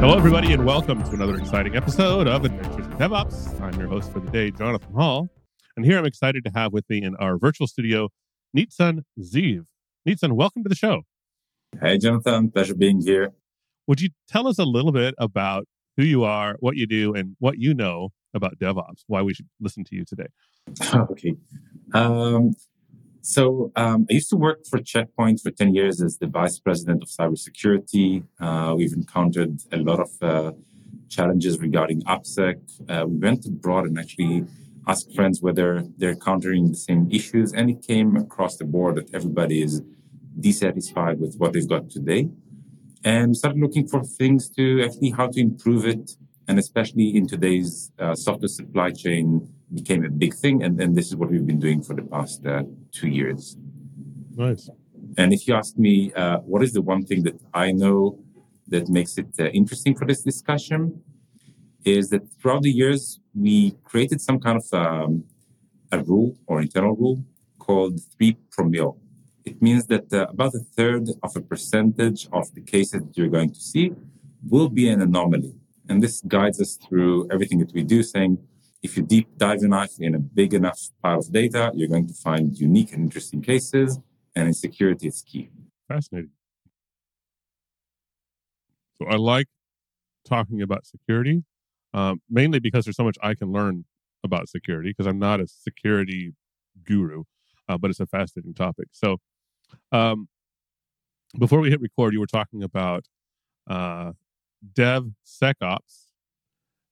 Hello, everybody, and welcome to another exciting episode of Adventures in DevOps. I'm your host for the day, Jonathan Hall. And here I'm excited to have with me in our virtual studio, Neatsun Ziv. Neatsun, welcome to the show. Hey, Jonathan. Pleasure being here. Would you tell us a little bit about who you are, what you do, and what you know about DevOps, why we should listen to you today? okay. Um, so um, I used to work for Check Point for 10 years as the vice president of cybersecurity. Uh, we've encountered a lot of uh, challenges regarding AppSec. Uh, we went abroad and actually asked friends whether they're encountering the same issues, and it came across the board that everybody is dissatisfied with what they've got today and started looking for things to actually how to improve it. And especially in today's uh, software supply chain became a big thing. And, and this is what we've been doing for the past uh, two years. Nice. And if you ask me, uh, what is the one thing that I know that makes it uh, interesting for this discussion, is that throughout the years, we created some kind of um, a rule or internal rule called three promille. It means that uh, about a third of a percentage of the cases that you're going to see will be an anomaly. And this guides us through everything that we do, saying if you deep dive enough in a big enough pile of data, you're going to find unique and interesting cases. And in security, it's key. Fascinating. So I like talking about security, um, mainly because there's so much I can learn about security because I'm not a security guru, uh, but it's a fascinating topic. So um, before we hit record, you were talking about uh, dev secops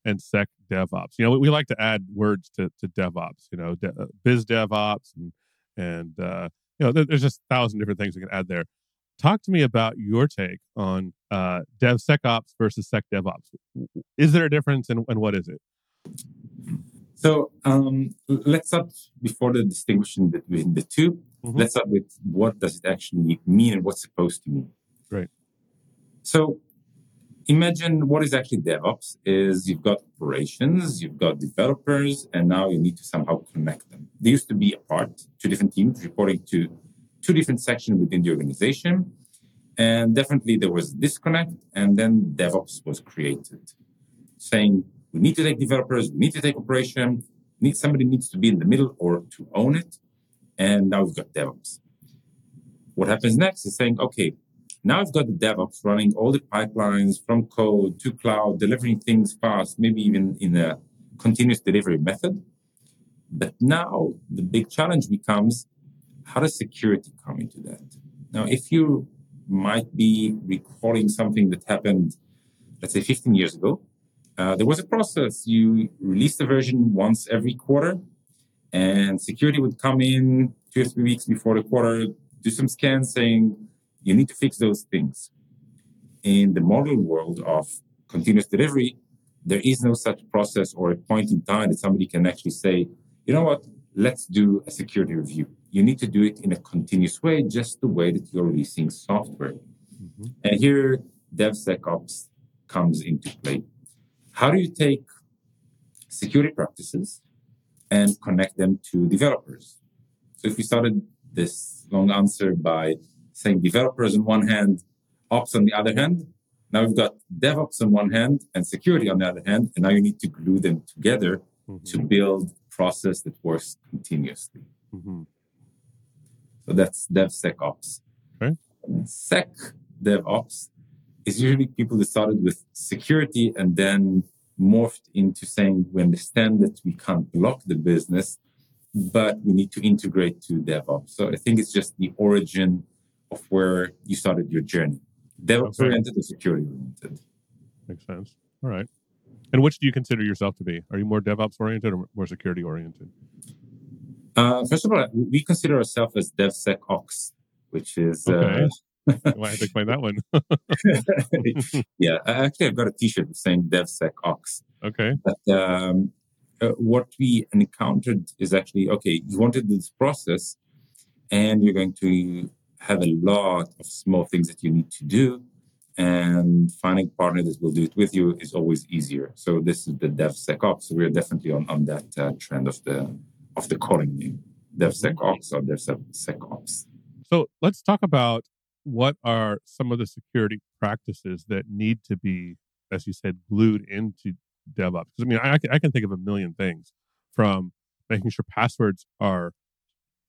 and sec DevOps. You know, we, we like to add words to, to DevOps. You know, de, uh, biz DevOps and and uh, you know, there, there's just a thousand different things we can add there. Talk to me about your take on uh, DevSecOps versus Sec DevOps. Is there a difference, and, and what is it? So um, let's start before the distinction between the 2 let mm-hmm. Let's start with what does it actually mean and what's supposed to mean. Right. So imagine what is actually DevOps is you've got operations, you've got developers, and now you need to somehow connect them. They used to be apart, two different teams reporting to two different sections within the organization. And definitely there was disconnect, and then DevOps was created, saying we need to take developers, we need to take operation, need somebody needs to be in the middle or to own it. And now we've got DevOps. What happens next is saying, okay, now I've got the DevOps running all the pipelines from code to cloud, delivering things fast, maybe even in a continuous delivery method. But now the big challenge becomes how does security come into that? Now, if you might be recalling something that happened, let's say 15 years ago, uh, there was a process. You released a version once every quarter, and security would come in two or three weeks before the quarter, do some scans saying, you need to fix those things. In the modern world of continuous delivery, there is no such process or a point in time that somebody can actually say, you know what, let's do a security review. You need to do it in a continuous way, just the way that you're releasing software. Mm-hmm. And here, DevSecOps comes into play. How do you take security practices and connect them to developers? So if we started this long answer by saying developers on one hand, ops on the other hand. Now we've got DevOps on one hand and security on the other hand, and now you need to glue them together mm-hmm. to build process that works continuously. Mm-hmm. So that's DevSecOps. Okay. Sec DevOps is usually people that started with security and then morphed into saying we understand that we can't block the business, but we need to integrate to DevOps. So I think it's just the origin of where you started your journey. DevOps okay. oriented or security oriented. Makes sense. All right. And which do you consider yourself to be? Are you more DevOps oriented or more security oriented? Uh, first of all, we consider ourselves as DevSecOps, which is. Uh, okay. Uh, I have to explain that one. yeah, actually, I've got a T-shirt saying DevSecOps. Okay. But um, uh, what we encountered is actually okay. You wanted this process, and you're going to have a lot of small things that you need to do. and finding a partner that will do it with you is always easier. So this is the DevSecOps. So we're definitely on, on that uh, trend of the of the calling name, DevSecOps or DevSecOps. So let's talk about what are some of the security practices that need to be, as you said, glued into DevOps? Because I mean, I, I can think of a million things from making sure passwords are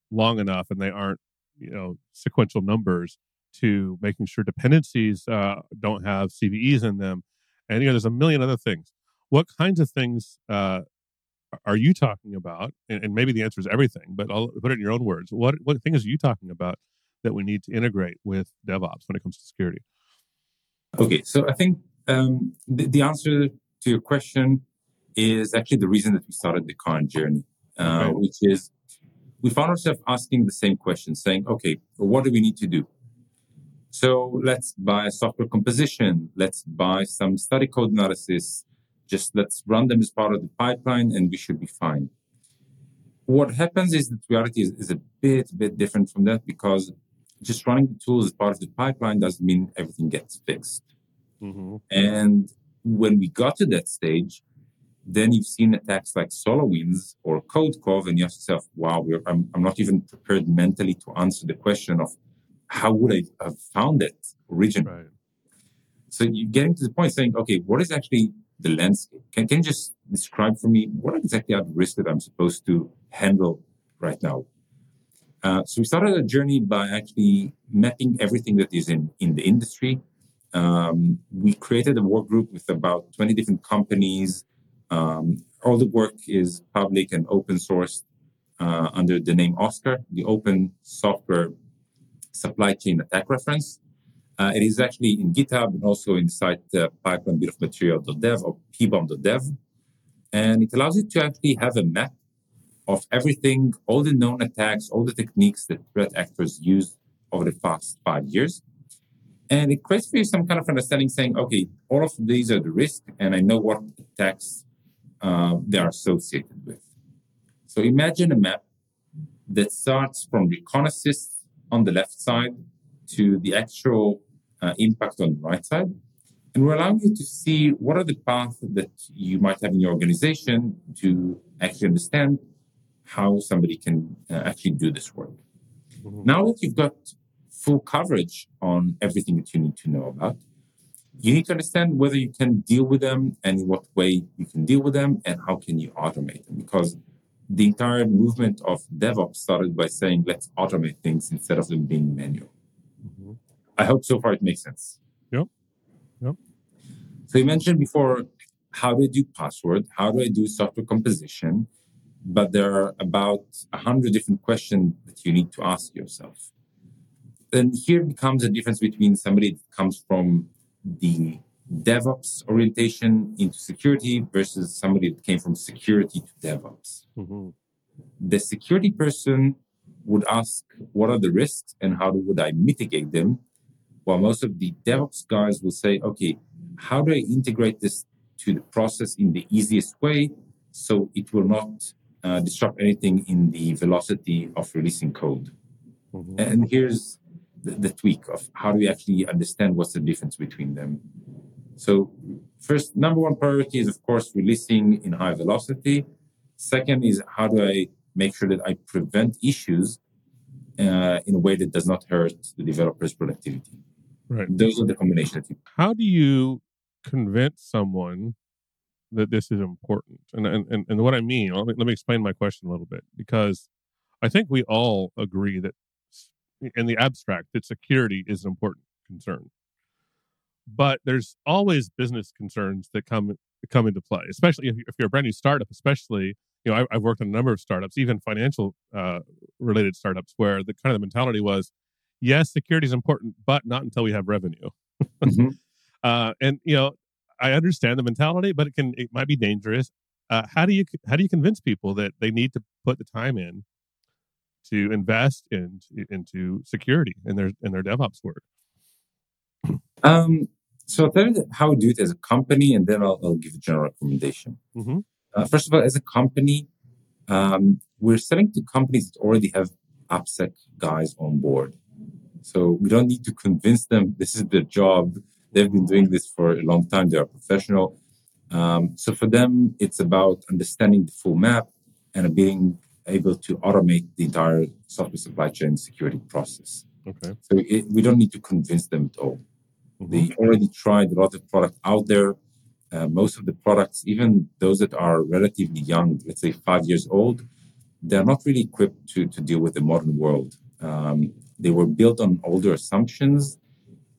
long enough and they aren't, you know, sequential numbers to making sure dependencies uh, don't have CVEs in them. And, you know, there's a million other things. What kinds of things uh, are you talking about? And, and, maybe the answer is everything, but I'll put it in your own words. What, what things are you talking about that we need to integrate with DevOps when it comes to security? Okay, so I think um, the, the, answer to your question is actually the reason that we started the current journey, uh, okay. which is we found ourselves asking the same question, saying, okay, what do we need to do? So let's buy software composition. Let's buy some static code analysis. Just let's run them as part of the pipeline and we should be fine. What happens is that reality is, is a bit, bit different from that because just running the tools as part of the pipeline doesn't mean everything gets fixed. Mm-hmm. And when we got to that stage, then you've seen attacks like SolarWinds or CodeCov, and you ask yourself, wow, I'm, I'm not even prepared mentally to answer the question of how would I have found it originally? Right. So you're getting to the point saying, okay, what is actually the landscape? Can, can you just describe for me what exactly are the risks that I'm supposed to handle right now? Uh, so we started a journey by actually mapping everything that is in, in the industry. Um, we created a work group with about 20 different companies. Um, all the work is public and open source uh, under the name OSCAR, the Open Software supply chain attack reference. Uh, it is actually in GitHub and also inside the pipeline bill of material.dev or pbom.dev. And it allows you to actually have a map of everything, all the known attacks, all the techniques that threat actors use over the past five years. And it creates for you some kind of understanding saying, okay, all of these are the risk, and I know what attacks uh, they are associated with. So imagine a map that starts from reconnaissance on the left side to the actual uh, impact on the right side. And we're allowing you to see what are the paths that you might have in your organization to actually understand how somebody can uh, actually do this work. Mm-hmm. Now that you've got full coverage on everything that you need to know about, you need to understand whether you can deal with them and in what way you can deal with them and how can you automate them because the entire movement of DevOps started by saying, let's automate things instead of them being manual. Mm-hmm. I hope so far it makes sense. Yep. Yep. So you mentioned before, how do I do password? How do I do software composition? But there are about a hundred different questions that you need to ask yourself. And here becomes a difference between somebody that comes from the DevOps orientation into security versus somebody that came from security to DevOps. Mm-hmm. The security person would ask, what are the risks and how would I mitigate them? While most of the DevOps guys will say, okay, how do I integrate this to the process in the easiest way so it will not uh, disrupt anything in the velocity of releasing code? Mm-hmm. And here's the, the tweak of how do we actually understand what's the difference between them. So first, number one priority is, of course, releasing in high velocity. Second is how do I make sure that I prevent issues uh, in a way that does not hurt the developer's productivity. Right. Those are the combinations. How do you convince someone that this is important? And and, and, what I mean, let me, let me explain my question a little bit because I think we all agree that in the abstract that security is an important concern but there's always business concerns that come come into play, especially if, if you're a brand new startup. Especially, you know, I, have worked on a number of startups, even financial uh, related startups, where the kind of the mentality was, yes, security is important, but not until we have revenue. Mm-hmm. uh, and you know, I understand the mentality, but it can it might be dangerous. Uh, how do you how do you convince people that they need to put the time in to invest in, into security in their in their DevOps work? Um, so I'll tell you how we do it as a company, and then I'll, I'll give a general recommendation. Mm-hmm. Uh, first of all, as a company, um, we're selling to companies that already have AppSec guys on board. So we don't need to convince them this is their job. They've been doing this for a long time. They are professional. Um, so for them, it's about understanding the full map and being able to automate the entire software supply chain security process. Okay. So it, we don't need to convince them at all. Mm-hmm. They already tried a lot of product out there. Uh, most of the products, even those that are relatively young, let's say five years old, they're not really equipped to, to deal with the modern world. Um, they were built on older assumptions.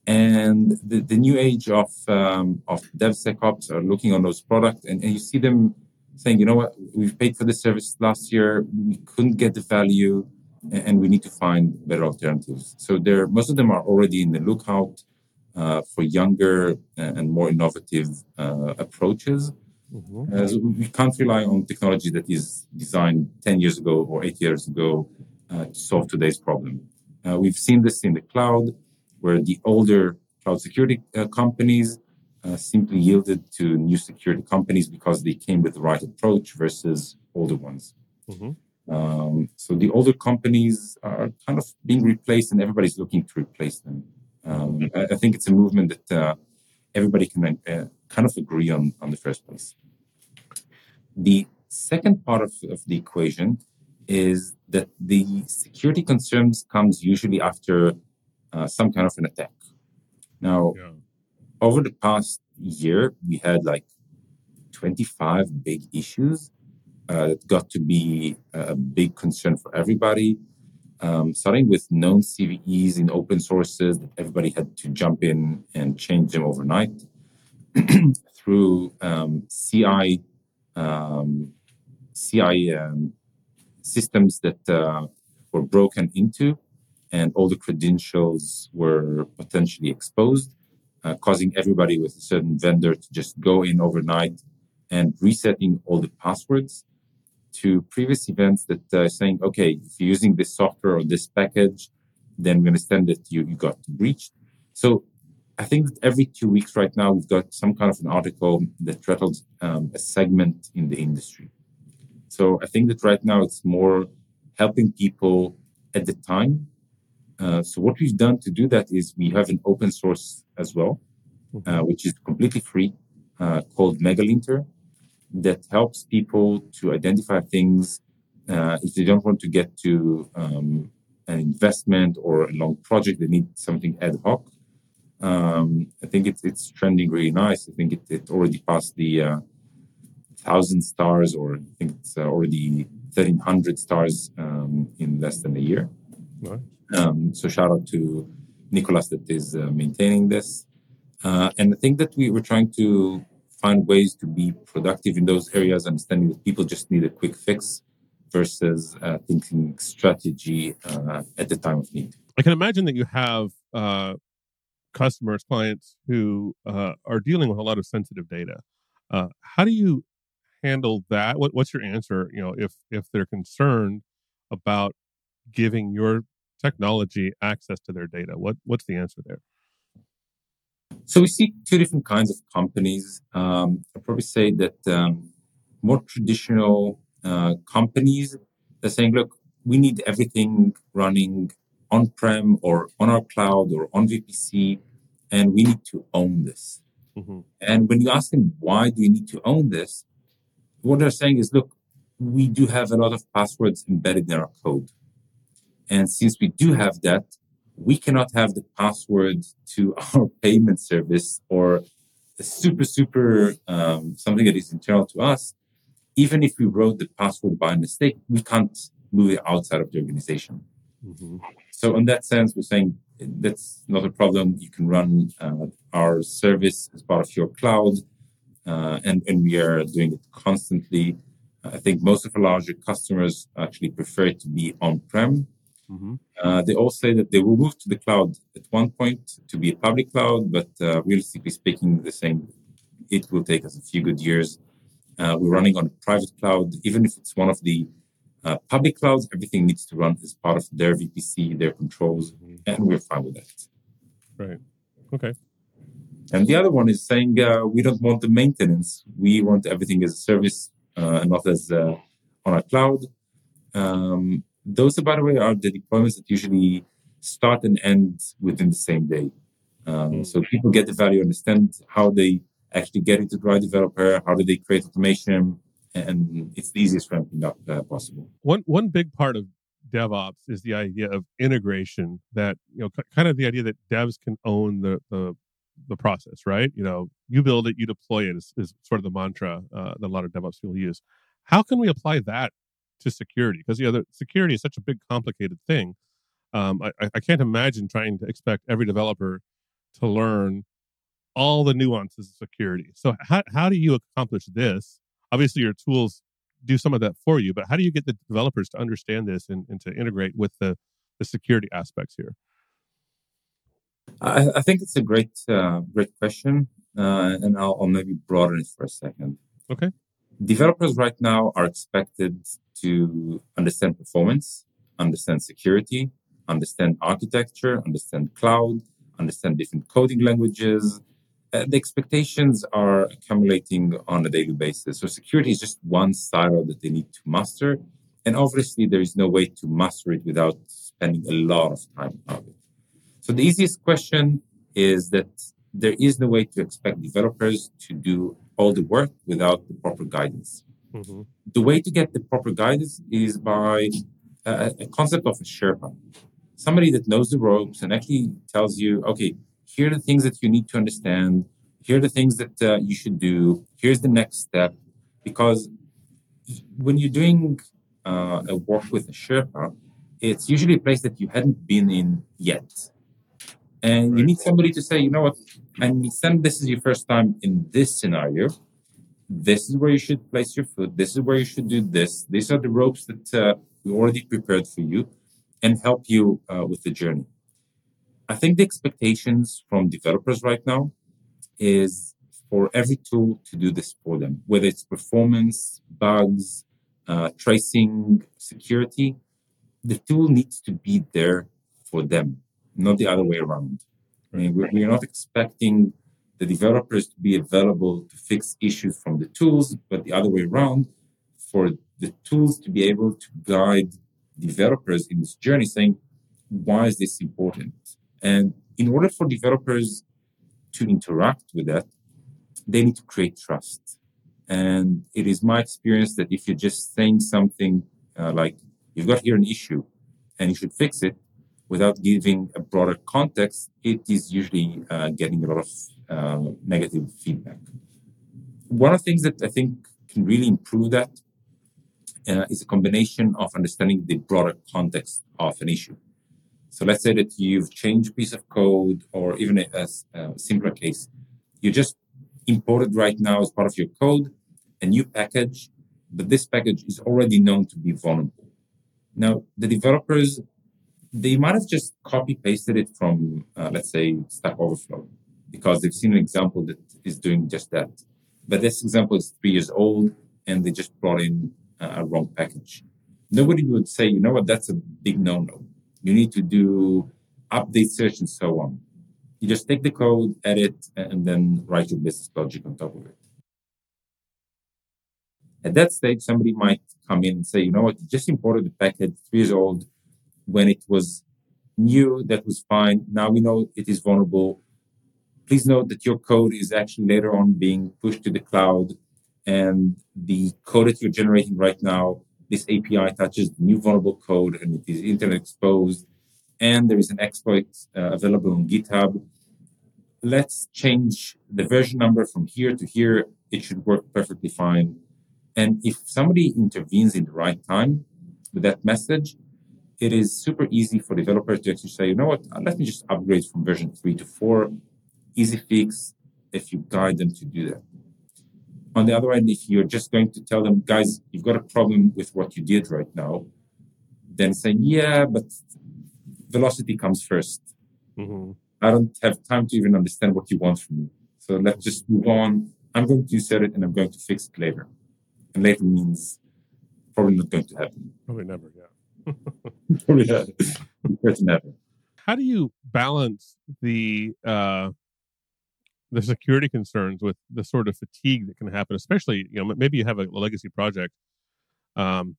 And the, the new age of, um, of DevSecOps are looking on those products and, and you see them saying, you know what, we've paid for this service last year, we couldn't get the value, and we need to find better alternatives. So there, most of them are already in the lookout uh, for younger and more innovative uh, approaches. Mm-hmm. Uh, we can't rely on technology that is designed 10 years ago or eight years ago uh, to solve today's problem. Uh, we've seen this in the cloud, where the older cloud security uh, companies uh, simply yielded to new security companies because they came with the right approach versus older ones. Mm-hmm. Um, so the older companies are kind of being replaced, and everybody's looking to replace them. Um, I, I, think it's a movement that uh, everybody can uh, kind of agree on on the first place. The second part of, of the equation is that the security concerns comes usually after uh, some kind of an attack. Now, yeah over the past year, we had like 25 big issues uh, that got to be a big concern for everybody. Um, starting with known CVEs in open sources that everybody had to jump in and change them overnight, through um, CI um, CI um, systems that uh, were broken into, and all the credentials were potentially exposed uh, causing everybody with a certain vendor to just go in overnight and resetting all the passwords to previous events that uh, saying, okay, if you're using this software or this package, then we understand that you, you got breached. So I think that every two weeks right now, we've got some kind of an article that rattles um, a segment in the industry. So I think that right now it's more helping people at the time uh, so what we've done to do that is we have an open source as well, uh, which is completely free, uh, called Megalinter, that helps people to identify things uh, if they don't want to get to um, an investment or a long project. They need something ad hoc. Um, I think it's it's trending really nice. I think it, it already passed the uh, thousand stars, or I think it's already thirteen hundred stars um, in less than a year. Right. Um, so shout out to Nicolas that is uh, maintaining this. Uh, and I think that we were trying to find ways to be productive in those areas, understanding that people just need a quick fix versus uh, thinking strategy uh, at the time of need. I can imagine that you have uh, customers, clients who uh, are dealing with a lot of sensitive data. how do you handle that? What, what's your answer? You know, if if they're concerned about giving your technology access to their data? What what's the answer there? So we see two different kinds of companies. Um, I'd probably say that um, more traditional uh, companies are saying, look, we need everything running on-prem or on our cloud or on VPC, and we need to own this. Mm-hmm. And when you ask them why do you need to own this, what they're saying is, look, we do have a lot of passwords embedded in our code. And since we do have that, we cannot have the password to our payment service or a super, super um, something that is internal to us. Even if we wrote the password by mistake, we can't move it outside of the organization. Mm-hmm. So, in that sense, we're saying that's not a problem. You can run uh, our service as part of your cloud, uh, and, and we are doing it constantly. I think most of our larger customers actually prefer to be on prem Mm-hmm. Uh, they all say that they will move to the cloud at one point to be a public cloud, but uh, realistically speaking, the same. It will take us a few good years. Uh, we're running on a private cloud, even if it's one of the uh, public clouds. Everything needs to run as part of their VPC, their controls, mm-hmm. and we're fine with that. Right. Okay. And the other one is saying uh, we don't want the maintenance. We want everything as a service, uh, not as on a cloud. Um, those, by the way, are the deployments that usually start and end within the same day. Um, mm. So people get the value, understand how they actually get into the right developer, how do they create automation, and it's the easiest ramping up uh, possible. One one big part of DevOps is the idea of integration. That you know, kind of the idea that devs can own the the the process, right? You know, you build it, you deploy it is, is sort of the mantra uh, that a lot of DevOps people use. How can we apply that to security? Because you know, the security is such a big, complicated thing. Um, I, I can't imagine trying to expect every developer to learn all the nuances of security. So how, how do you accomplish this? Obviously your tools do some of that for you, but how do you get the developers to understand this and, and to integrate with the, the security aspects here? I, I think it's a great, uh, great question. Uh, and I'll, I'll maybe broaden it for a second. Okay. Developers right now are expected to understand performance, understand security, understand architecture, understand cloud, understand different coding languages. Uh, the expectations are accumulating on a daily basis. So security is just one silo that they need to master. And obviously, there is no way to master it without spending a lot of time on it. So the easiest question is that there is no way to expect developers to do all the work without the proper guidance. Mm-hmm. The way to get the proper guidance is by a, a concept of a Sherpa somebody that knows the ropes and actually tells you, okay, here are the things that you need to understand. Here are the things that uh, you should do. Here's the next step. Because when you're doing uh, a walk with a Sherpa, it's usually a place that you hadn't been in yet. And you need somebody to say, you know what, understand this is your first time in this scenario. This is where you should place your foot. This is where you should do this. These are the ropes that uh, we already prepared for you and help you uh, with the journey. I think the expectations from developers right now is for every tool to do this for them, whether it's performance, bugs, uh, tracing, security. The tool needs to be there for them, not the other way around. I mean, we're, we're not expecting the developers to be available to fix issues from the tools, but the other way around, for the tools to be able to guide developers in this journey saying, why is this important? And in order for developers to interact with that, they need to create trust. And it is my experience that if you're just saying something uh, like, you've got here an issue and you should fix it without giving a broader context, it is usually uh, getting a lot of uh, negative feedback. One of the things that I think can really improve that uh, is a combination of understanding the broader context of an issue. So let's say that you've changed a piece of code or even a, a simpler case. You just imported right now as part of your code a new package, but this package is already known to be vulnerable. Now, the developers, they might have just copy pasted it from, uh, let's say, Stack Overflow, because they've seen an example that is doing just that. But this example is three years old, and they just brought in a wrong package. Nobody would say, you know what, that's a big no-no. You need to do update search and so on. You just take the code, edit, and then write your business logic on top of it. At that stage, somebody might come in and say, you know what, you just imported the package three years old when it was new, that was fine. Now we know it is vulnerable. Please note that your code is actually later on being pushed to the cloud and the code that you're generating right now, this API touches new vulnerable code and it is internet exposed. And there is an exploit uh, available on GitHub. Let's change the version number from here to here. It should work perfectly fine. And if somebody intervenes in the right time with that message, it is super easy for developers to actually say, you know what, let me just upgrade from version three to four. Easy fix if you guide them to do that. On the other end, if you're just going to tell them, guys, you've got a problem with what you did right now, then saying, yeah, but velocity comes 1st mm-hmm. I don't have time to even understand what you want from me. So let's just move on. I'm going to set it and I'm going to fix it later. And later means probably not going to happen. Probably never, yeah. Yeah. never. How do you balance the uh, the security concerns with the sort of fatigue that can happen, especially you know maybe you have a, a legacy project, um,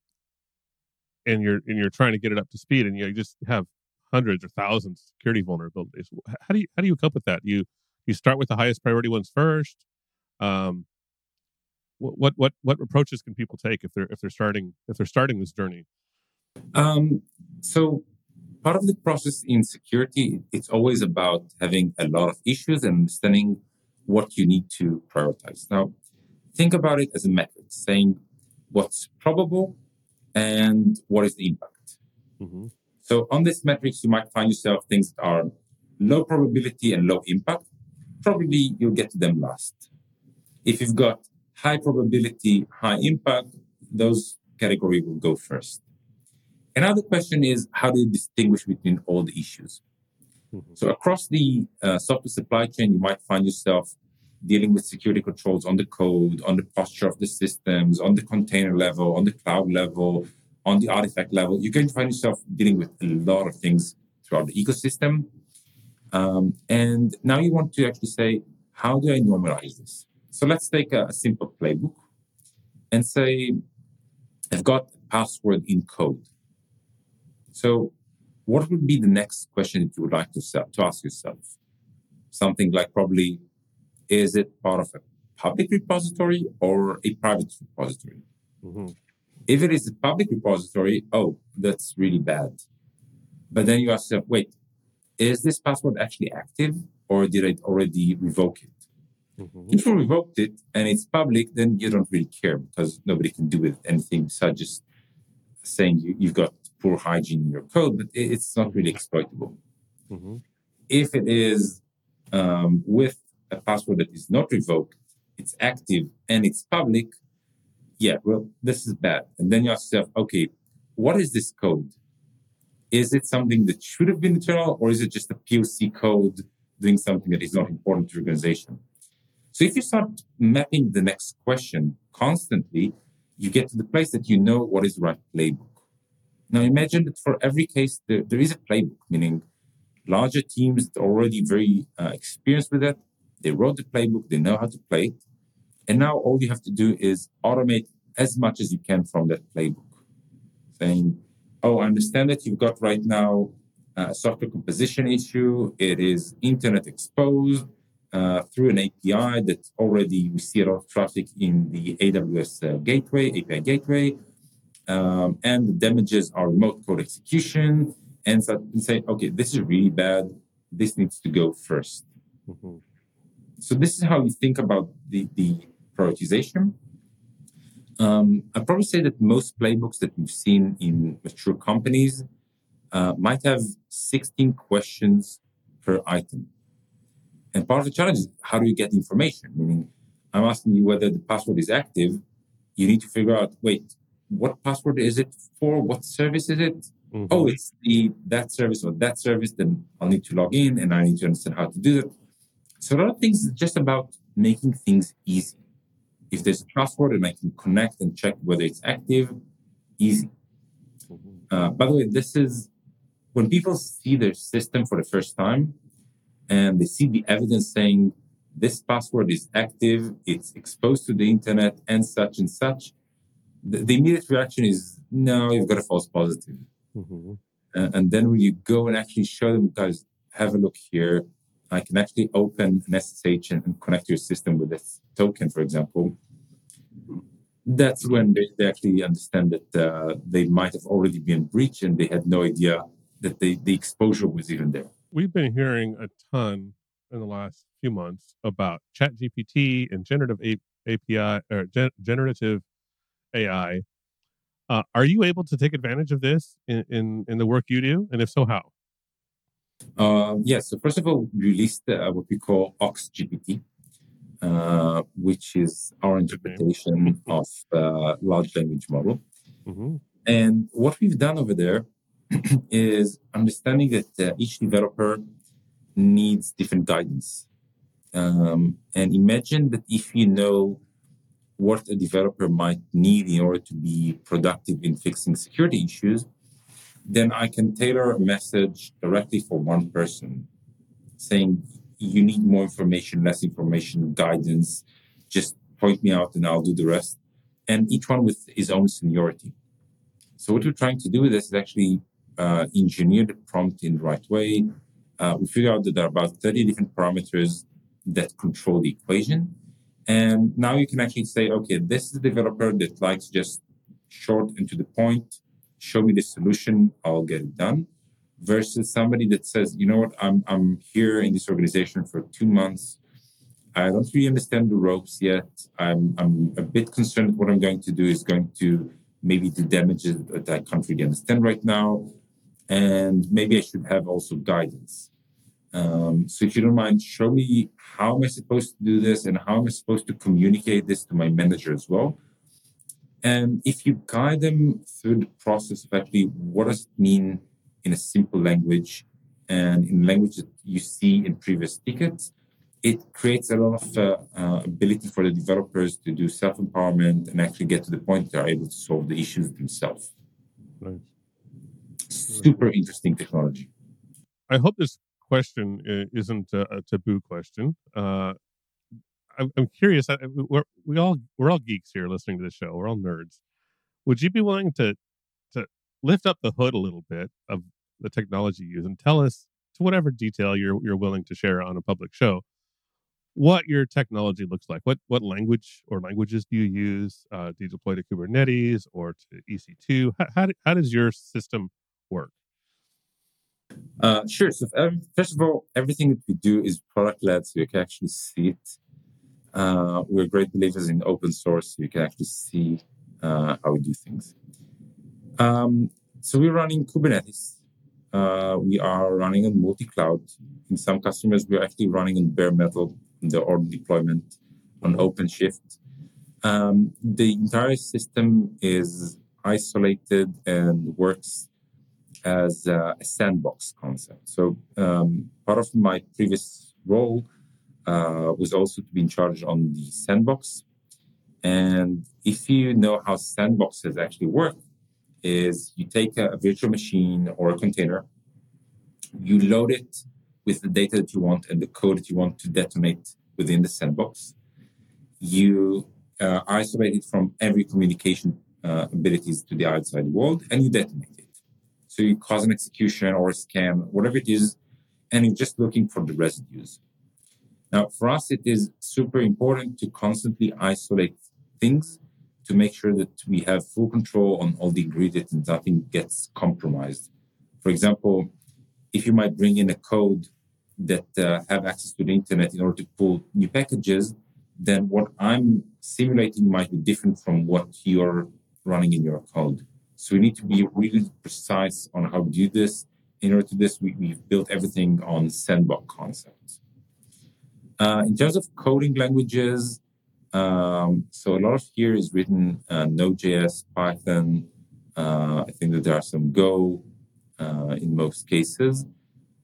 and you're and you're trying to get it up to speed, and you just have hundreds or thousands of security vulnerabilities. How do you how do you cope with that? You you start with the highest priority ones first. Um, what what what approaches can people take if they're if they're starting if they're starting this journey? Um, so part of the process in security, it's always about having a lot of issues and understanding what you need to prioritize. Now, think about it as a metric, saying what's probable and what is the impact. Mm-hmm. So on this metrics, you might find yourself things that are low probability and low impact. Probably you'll get to them last. If you've got high probability, high impact, those category will go first. Another question is how do you distinguish between all the issues? Mm-hmm. So across the uh, software supply chain, you might find yourself dealing with security controls on the code, on the posture of the systems, on the container level, on the cloud level, on the artifact level. You're going to find yourself dealing with a lot of things throughout the ecosystem. Um, and now you want to actually say, how do I normalize this? So let's take a, a simple playbook and say, I've got a password in code. So what would be the next question that you would like to, to ask yourself? Something like probably, is it part of a public repository or a private repository? Mm-hmm. If it is a public repository, oh, that's really bad. But then you ask yourself, wait, is this password actually active or did I already revoke it? Mm-hmm. If you revoked it and it's public, then you don't really care because nobody can do with anything besides just saying you, you've got poor hygiene in your code, but it's not really exploitable. Mm-hmm. If it is um, with a password that is not revoked, it's active and it's public, yeah, well, this is bad. And then you ask yourself, okay, what is this code? Is it something that should have been internal or is it just a POC code doing something that is not important to your organization? So if you start mapping the next question constantly, you get to the place that you know what is the right playbook. Now imagine that for every case, there, there is a playbook, meaning larger teams are already very uh, experienced with that. They wrote the playbook, they know how to play it. And now all you have to do is automate as much as you can from that playbook. Saying, oh, I understand that you've got right now a software composition issue. It is internet exposed uh, through an API that already we see a lot of traffic in the AWS uh, gateway, API gateway um, and the damages are remote code execution, and, so, say, okay, this is really bad. This needs to go 1st mm-hmm. So this is how you think about the, the prioritization. Um, I'd probably say that most playbooks that we've seen in mature companies uh, might have 16 questions per item. And part of the challenge is how do you get information? Meaning, I'm asking you whether the password is active. You need to figure out, wait, what password is it for? What service is it? Mm-hmm. Oh, it's the that service or that service. Then I'll need to log in and I need to understand how to do that. So a lot of things is just about making things easy. If there's a password and I can connect and check whether it's active, easy. Mm-hmm. Uh, by the way, this is when people see their system for the first time and they see the evidence saying this password is active, it's exposed to the internet and such and such the, the immediate reaction is no, you've got a false positive. Mm-hmm. Uh, and then when you go and actually show them, guys, have a look here. I can actually open an SSH and, and connect your system with this token, for example. That's when they, they actually understand that uh, they might have already been breached and they had no idea that they, the exposure was even there. We've been hearing a ton in the last few months about ChatGPT and generative A- API or gen- generative AI. Uh, are you able to take advantage of this in, in, in the work you do? And if so, how? Uh, yes. So first of all, we released uh, what we call Ox GPT, uh, which is our interpretation of uh, large language model. Mm-hmm. And what we've done over there is understanding that uh, each developer needs different guidance. Um, and imagine that if you know what a developer might need in order to be productive in fixing security issues, then I can tailor a message directly for one person saying, you need more information, less information, guidance, just point me out and I'll do the rest. And each one with his own seniority. So what we're trying to do with this is actually uh, engineer the prompt in the right way. Uh, we figure out that there are about 30 different parameters that control the equation. And now you can actually say, okay, this is a developer that likes just short and to the point, show me the solution, I'll get it done. Versus somebody that says, you know what, I'm, I'm here in this organization for two months. I don't really understand the ropes yet. I'm, I'm a bit concerned what I'm going to do is going to maybe do damages that I can't really understand right now. And maybe I should have also guidance. Um, so if you don't mind, show me how am I supposed to do this and how am I supposed to communicate this to my manager as well. And if you guide them through the process of actually what does it mean in a simple language and in language that you see in previous tickets, it creates a lot of uh, uh, ability for the developers to do self empowerment and actually get to the point they're able to solve the issues themselves. Nice. Super interesting technology. I hope this question isn't a, taboo question. Uh, I'm, curious. We're, we all we're all geeks here listening to the show. We're all nerds. Would you be willing to to lift up the hood a little bit of the technology you use and tell us to whatever detail you're you're willing to share on a public show what your technology looks like. What what language or languages do you use? Uh, do you deploy to Kubernetes or to EC2? How, how, how does your system work? Uh, sure. So um, first of all, everything that we do is product led, so you can actually see it. Uh, we're great believers in open source, so you can actually see uh, how we do things. Um, so we're running Kubernetes. Uh, we are running on multi-cloud. In some customers, we're actually running on bare metal in the order deployment on OpenShift. Um, the entire system is isolated and works as a, sandbox concept. So um, part of my previous role uh, was also to be in charge on the sandbox. And if you know how sandboxes actually work, is you take a, a virtual machine or a container, you load it with the data that you want and the code that you want to detonate within the sandbox. You uh, isolate it from every communication uh, abilities to the outside world and you detonate it. So you cause an execution or a scam, whatever it is, and you're just looking for the residues. Now, for us, it is super important to constantly isolate things to make sure that we have full control on all the ingredients and nothing gets compromised. For example, if you might bring in a code that uh, have access to the internet in order to pull new packages, then what I'm simulating might be different from what you're running in your code. So we need to be really precise on how to do this. In order to this, we, have built everything on sandbox concepts. Uh, in terms of coding languages, um, so a lot of here is written uh, Node.js, Python. Uh, I think that there are some Go uh, in most cases.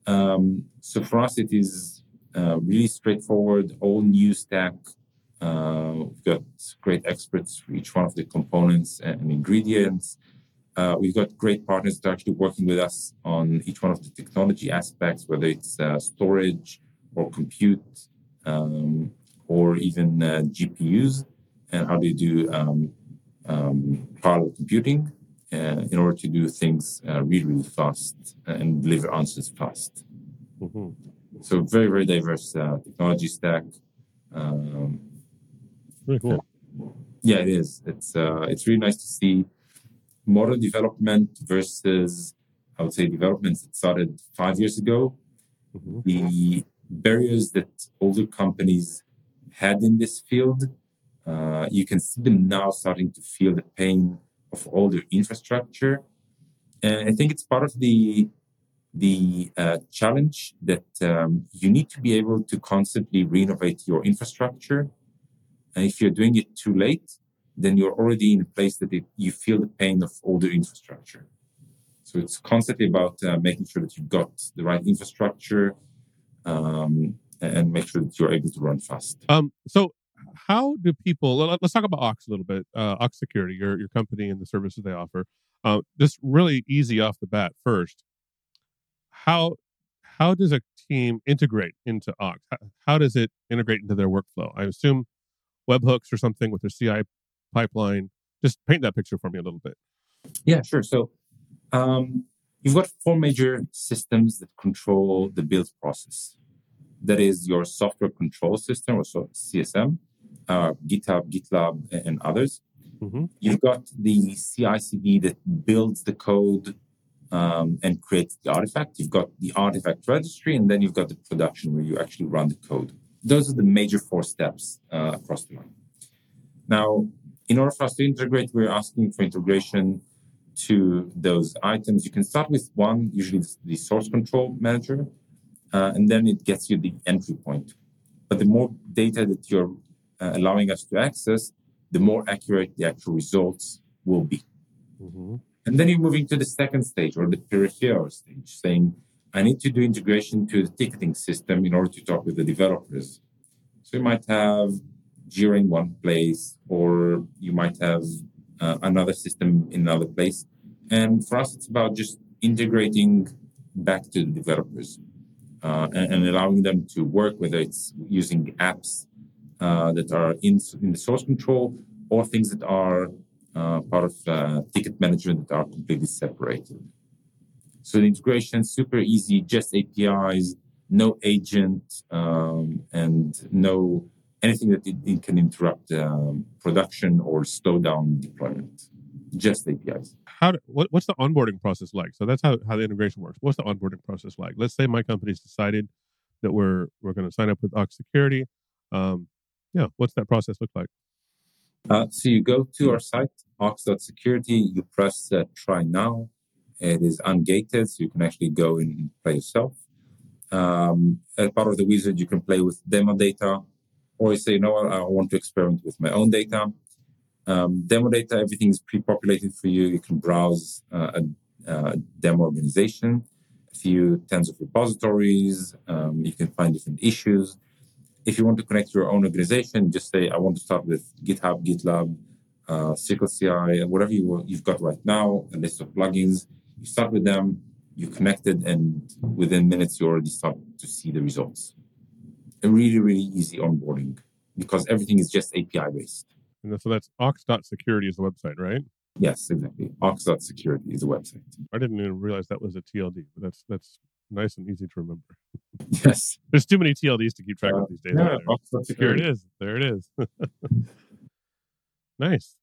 Um, so for us, it is uh, really straightforward, all new stack. Uh, we've got great experts for each one of the components and ingredients. Uh, we've got great partners that are actually working with us on each one of the technology aspects, whether it's uh, storage or compute um, or even uh, GPUs, and how do you do um, um, parallel computing uh, in order to do things uh, really, really fast and deliver answers fast. Mm-hmm. So very, very diverse uh, technology stack. Um, very cool. Yeah, it is. It's uh, it's really nice to see modern development versus I would say developments that started five years ago. Mm-hmm. The barriers that older companies had in this field, uh, you can see them now starting to feel the pain of their infrastructure. And I think it's part of the the uh, challenge that um, you need to be able to constantly renovate your infrastructure. And if you're doing it too late, then you're already in a place that it, you feel the pain of older infrastructure. So it's constantly about uh, making sure that you've got the right infrastructure um, and make sure that you're able to run fast. Um, so how do people let's talk about Ox a little bit uh, Ox security your, your company and the services they offer uh, just really easy off the bat first how how does a team integrate into Ox? how, how does it integrate into their workflow i assume webhooks or something with their ci pipeline just paint that picture for me a little bit yeah sure so um, You've got four major systems that control the build process. That is your software control system, or so CSM, uh, GitHub, GitLab, and others. Mm-hmm. You've got the CI/CD that builds the code um, and creates the artifact. You've got the artifact registry, and then you've got the production where you actually run the code. Those are the major four steps uh, across the line. Now, in order for us to integrate, we're asking for integration to those items. You can start with one, usually the source control manager, uh, and then it gets you the entry point. But the more data that you're uh, allowing us to access, the more accurate the actual results will be. Mm-hmm. And then you're moving to the second stage or the peripheral stage, saying, I need to do integration to the ticketing system in order to talk with the developers. So you might have In one place, or you might have uh, another system in another place. And for us, it's about just integrating back to the developers uh, and, and, allowing them to work, whether it's using apps uh, that are in, in the source control or things that are uh, part of uh, ticket management that are completely separated. So the integration super easy, just APIs, no agent, um, and no anything that it, it can interrupt um, production or slow down deployment. Just APIs. How do, what, what's the onboarding process like? So that's how, how the integration works. What's the onboarding process like? Let's say my company's decided that we're we're going to sign up with Ox Security. Um, yeah, what's that process look like? Uh, so you go to our site, ox.security, you press uh, try now. It is ungated, so you can actually go and play yourself. Um, as part of the wizard, you can play with demo data, or you say, know what, I want to experiment with my own data. Um, demo data, everything is pre-populated for you. You can browse uh, a, a, demo organization, a few tens of repositories. Um, you can find different issues if you want to connect to your own organization, just say, I want to start with GitHub, GitLab, uh, CircleCI, whatever you, you've got right now, a list of plugins. You start with them, you connect it, and within minutes, you already start to see the results. A really, really easy onboarding because everything is just API based. And so that's ox.security is the website, right? Yes, exactly. Ox.security is the website. I didn't even realize that was a TLD, but that's that's nice and easy to remember. Yes. There's too many TLDs to keep track uh, of these days. Yeah, Here it is. There it is. nice.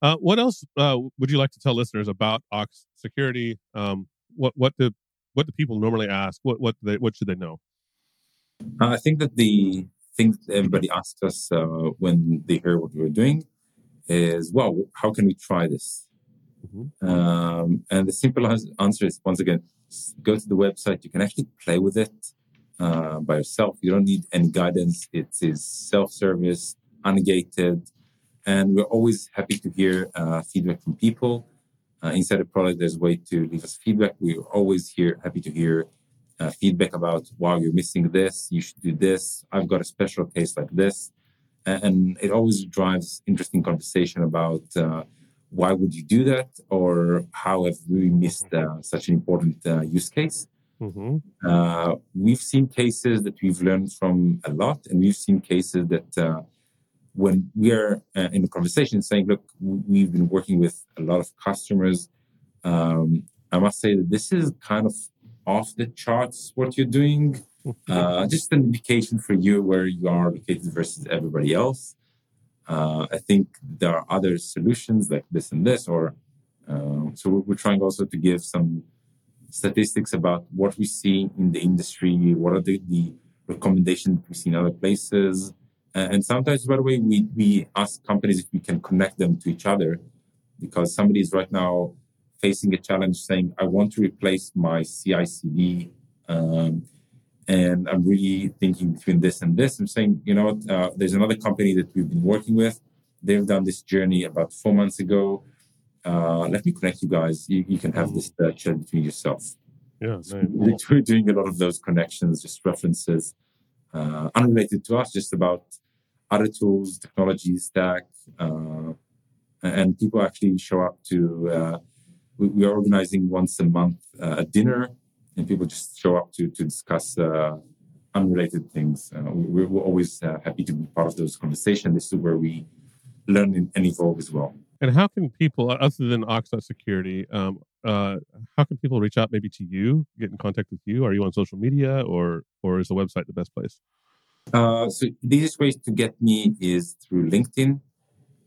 Uh, what else uh, would you like to tell listeners about Ox security? Um, what what do what do people normally ask? What what they, what should they know? Uh, I think that the thing that everybody asks us uh, when they hear what we're doing is, well, how can we try this? Mm-hmm. Um, and the simple answer is once again, go to the website. You can actually play with it uh, by yourself. You don't need any guidance. It is self-service, ungated, and we're always happy to hear uh, feedback from people. Uh, inside the product, there's a way to leave us feedback. We're always here, happy to hear uh, feedback about, wow, you're missing this. You should do this. I've got a special case like this. And it always drives interesting conversation about uh, why would you do that or how have we missed uh, such an important uh, use case mm-hmm. uh, we've seen cases that we've learned from a lot and we've seen cases that uh, when we are uh, in a conversation saying look we've been working with a lot of customers um, i must say that this is kind of off the charts what you're doing. Uh, just an indication for you where you are located versus everybody else. Uh, I think there are other solutions like this and this, or uh, so we're trying also to give some statistics about what we see in the industry, what are the, the recommendations we see in other places. And sometimes, by the way, we, we ask companies if we can connect them to each other because somebody is right now facing a challenge saying, I want to replace my CI CD um, and I'm really thinking between this and this. I'm saying, you know what, uh, there's another company that we've been working with. They've done this journey about four months ago. Uh, let me connect you guys. You, you can have this uh, chat between yourself. Yeah, so we're doing a lot of those connections, just references, uh, unrelated to us, just about other tools, technology stack, uh, and people actually show up to. Uh, we, we, are organizing once a month a dinner and people just show up to to discuss uh, unrelated things. Uh, we're, we're, always uh, happy to be part of those conversations. This is where we learn and evolve as well. And how can people, other than ox.security, um, uh, how can people reach out maybe to you, get in contact with you? Are you on social media or or is the website the best place? Uh, so the easiest way to get me is through LinkedIn.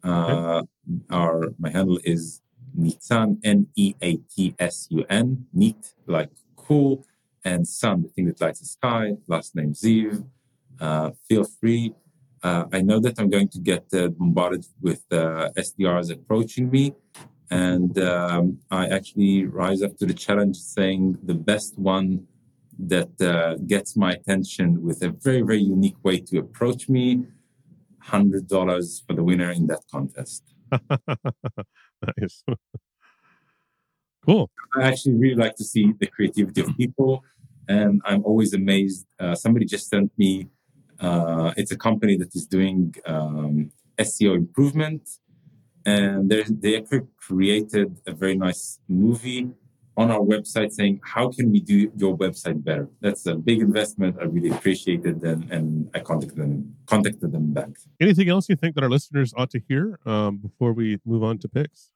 Uh, okay. Our my handle is Neatsun N E A T S U N Neat like cool and Sun the thing that lights the sky. Last name Ziv. Uh, feel free. Uh, I know that I'm going to get uh, bombarded with uh, SDRs approaching me, and um, I actually rise up to the challenge, saying the best one that uh, gets my attention with a very, very unique way to approach me. $100 for the winner in that contest. nice. cool. I actually really like to see the creativity of people. And I'm always amazed. Uh, somebody just sent me, uh, it's a company that is doing um, SEO improvement. And they created a very nice movie on our website saying, how can we do your website better? That's a big investment. I really appreciate it. And, and I contacted them, contacted them back. Anything else you think that our listeners ought to hear um, before we move on to picks?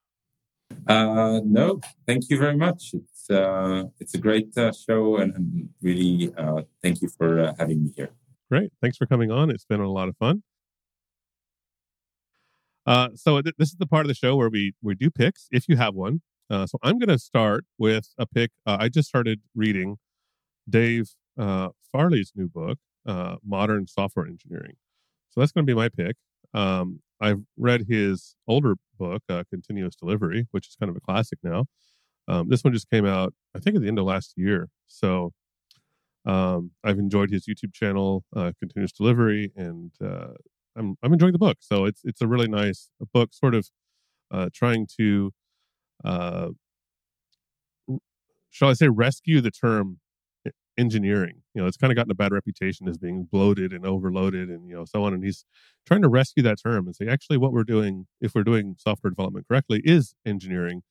Uh, no, thank you very much. It's, uh, it's a great uh, show and, and really uh, thank you for uh, having me here. Great. Thanks for coming on. It's been a lot of fun. Uh, so th- this is the part of the show where we, we do picks if you have one uh, so I'm going to start with a pick. Uh, I just started reading Dave uh, Farley's new book, uh, Modern Software Engineering. So that's going to be my pick. Um, I've read his older book, uh, Continuous Delivery, which is kind of a classic now. Um, this one just came out, I think, at the end of last year. So um, I've enjoyed his YouTube channel, uh, Continuous Delivery, and I'm I'm enjoying the book. So it's it's a really nice book, sort of trying to uh, shall I say, rescue the term engineering. You know, it's kind of gotten a bad reputation as being bloated and overloaded and, you know, so on. And he's trying to rescue that term and say, actually, what we're doing, if we're doing software development correctly, is engineering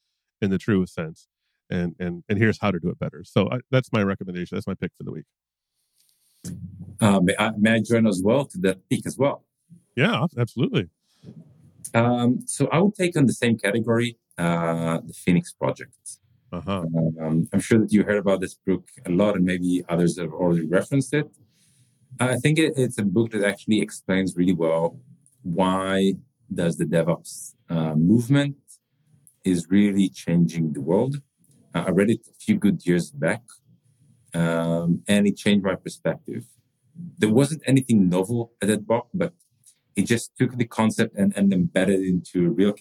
in the truest sense. And, and, and here's how to do it better. So I, that's my recommendation. That's my pick for the week. Uh, may, I, may I join as well to that pick as well? Yeah, absolutely. Um, so I would take on the same category uh, the Phoenix Project. Uh-huh. Um, I'm sure that you heard about this book a lot, and maybe others have already referenced it. I think it, it's a book that actually explains really well why does the DevOps uh, movement is really changing the world. Uh, I read it a few good years back, um, and it changed my perspective. There wasn't anything novel at that book, but it just took the concept and, and embedded into real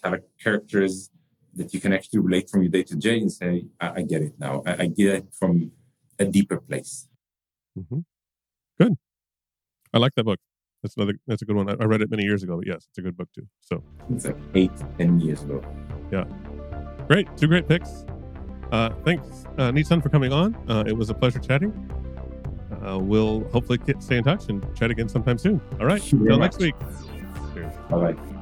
characters that you can actually relate from your day to day and say, I, I get it now. I, I, get it from a deeper place. Mm-hmm. Good. I like that book. That's another. That's a good one. I, I, read it many years ago, but yes, it's a good book too. So it's like eight, ten years ago. Yeah. Great. Two great picks. Uh, thanks, uh, Neatsun, for coming on. Uh, it was a pleasure chatting. Uh, we'll hopefully get, stay in touch and chat again sometime soon. All right. Until next week. Bye bye.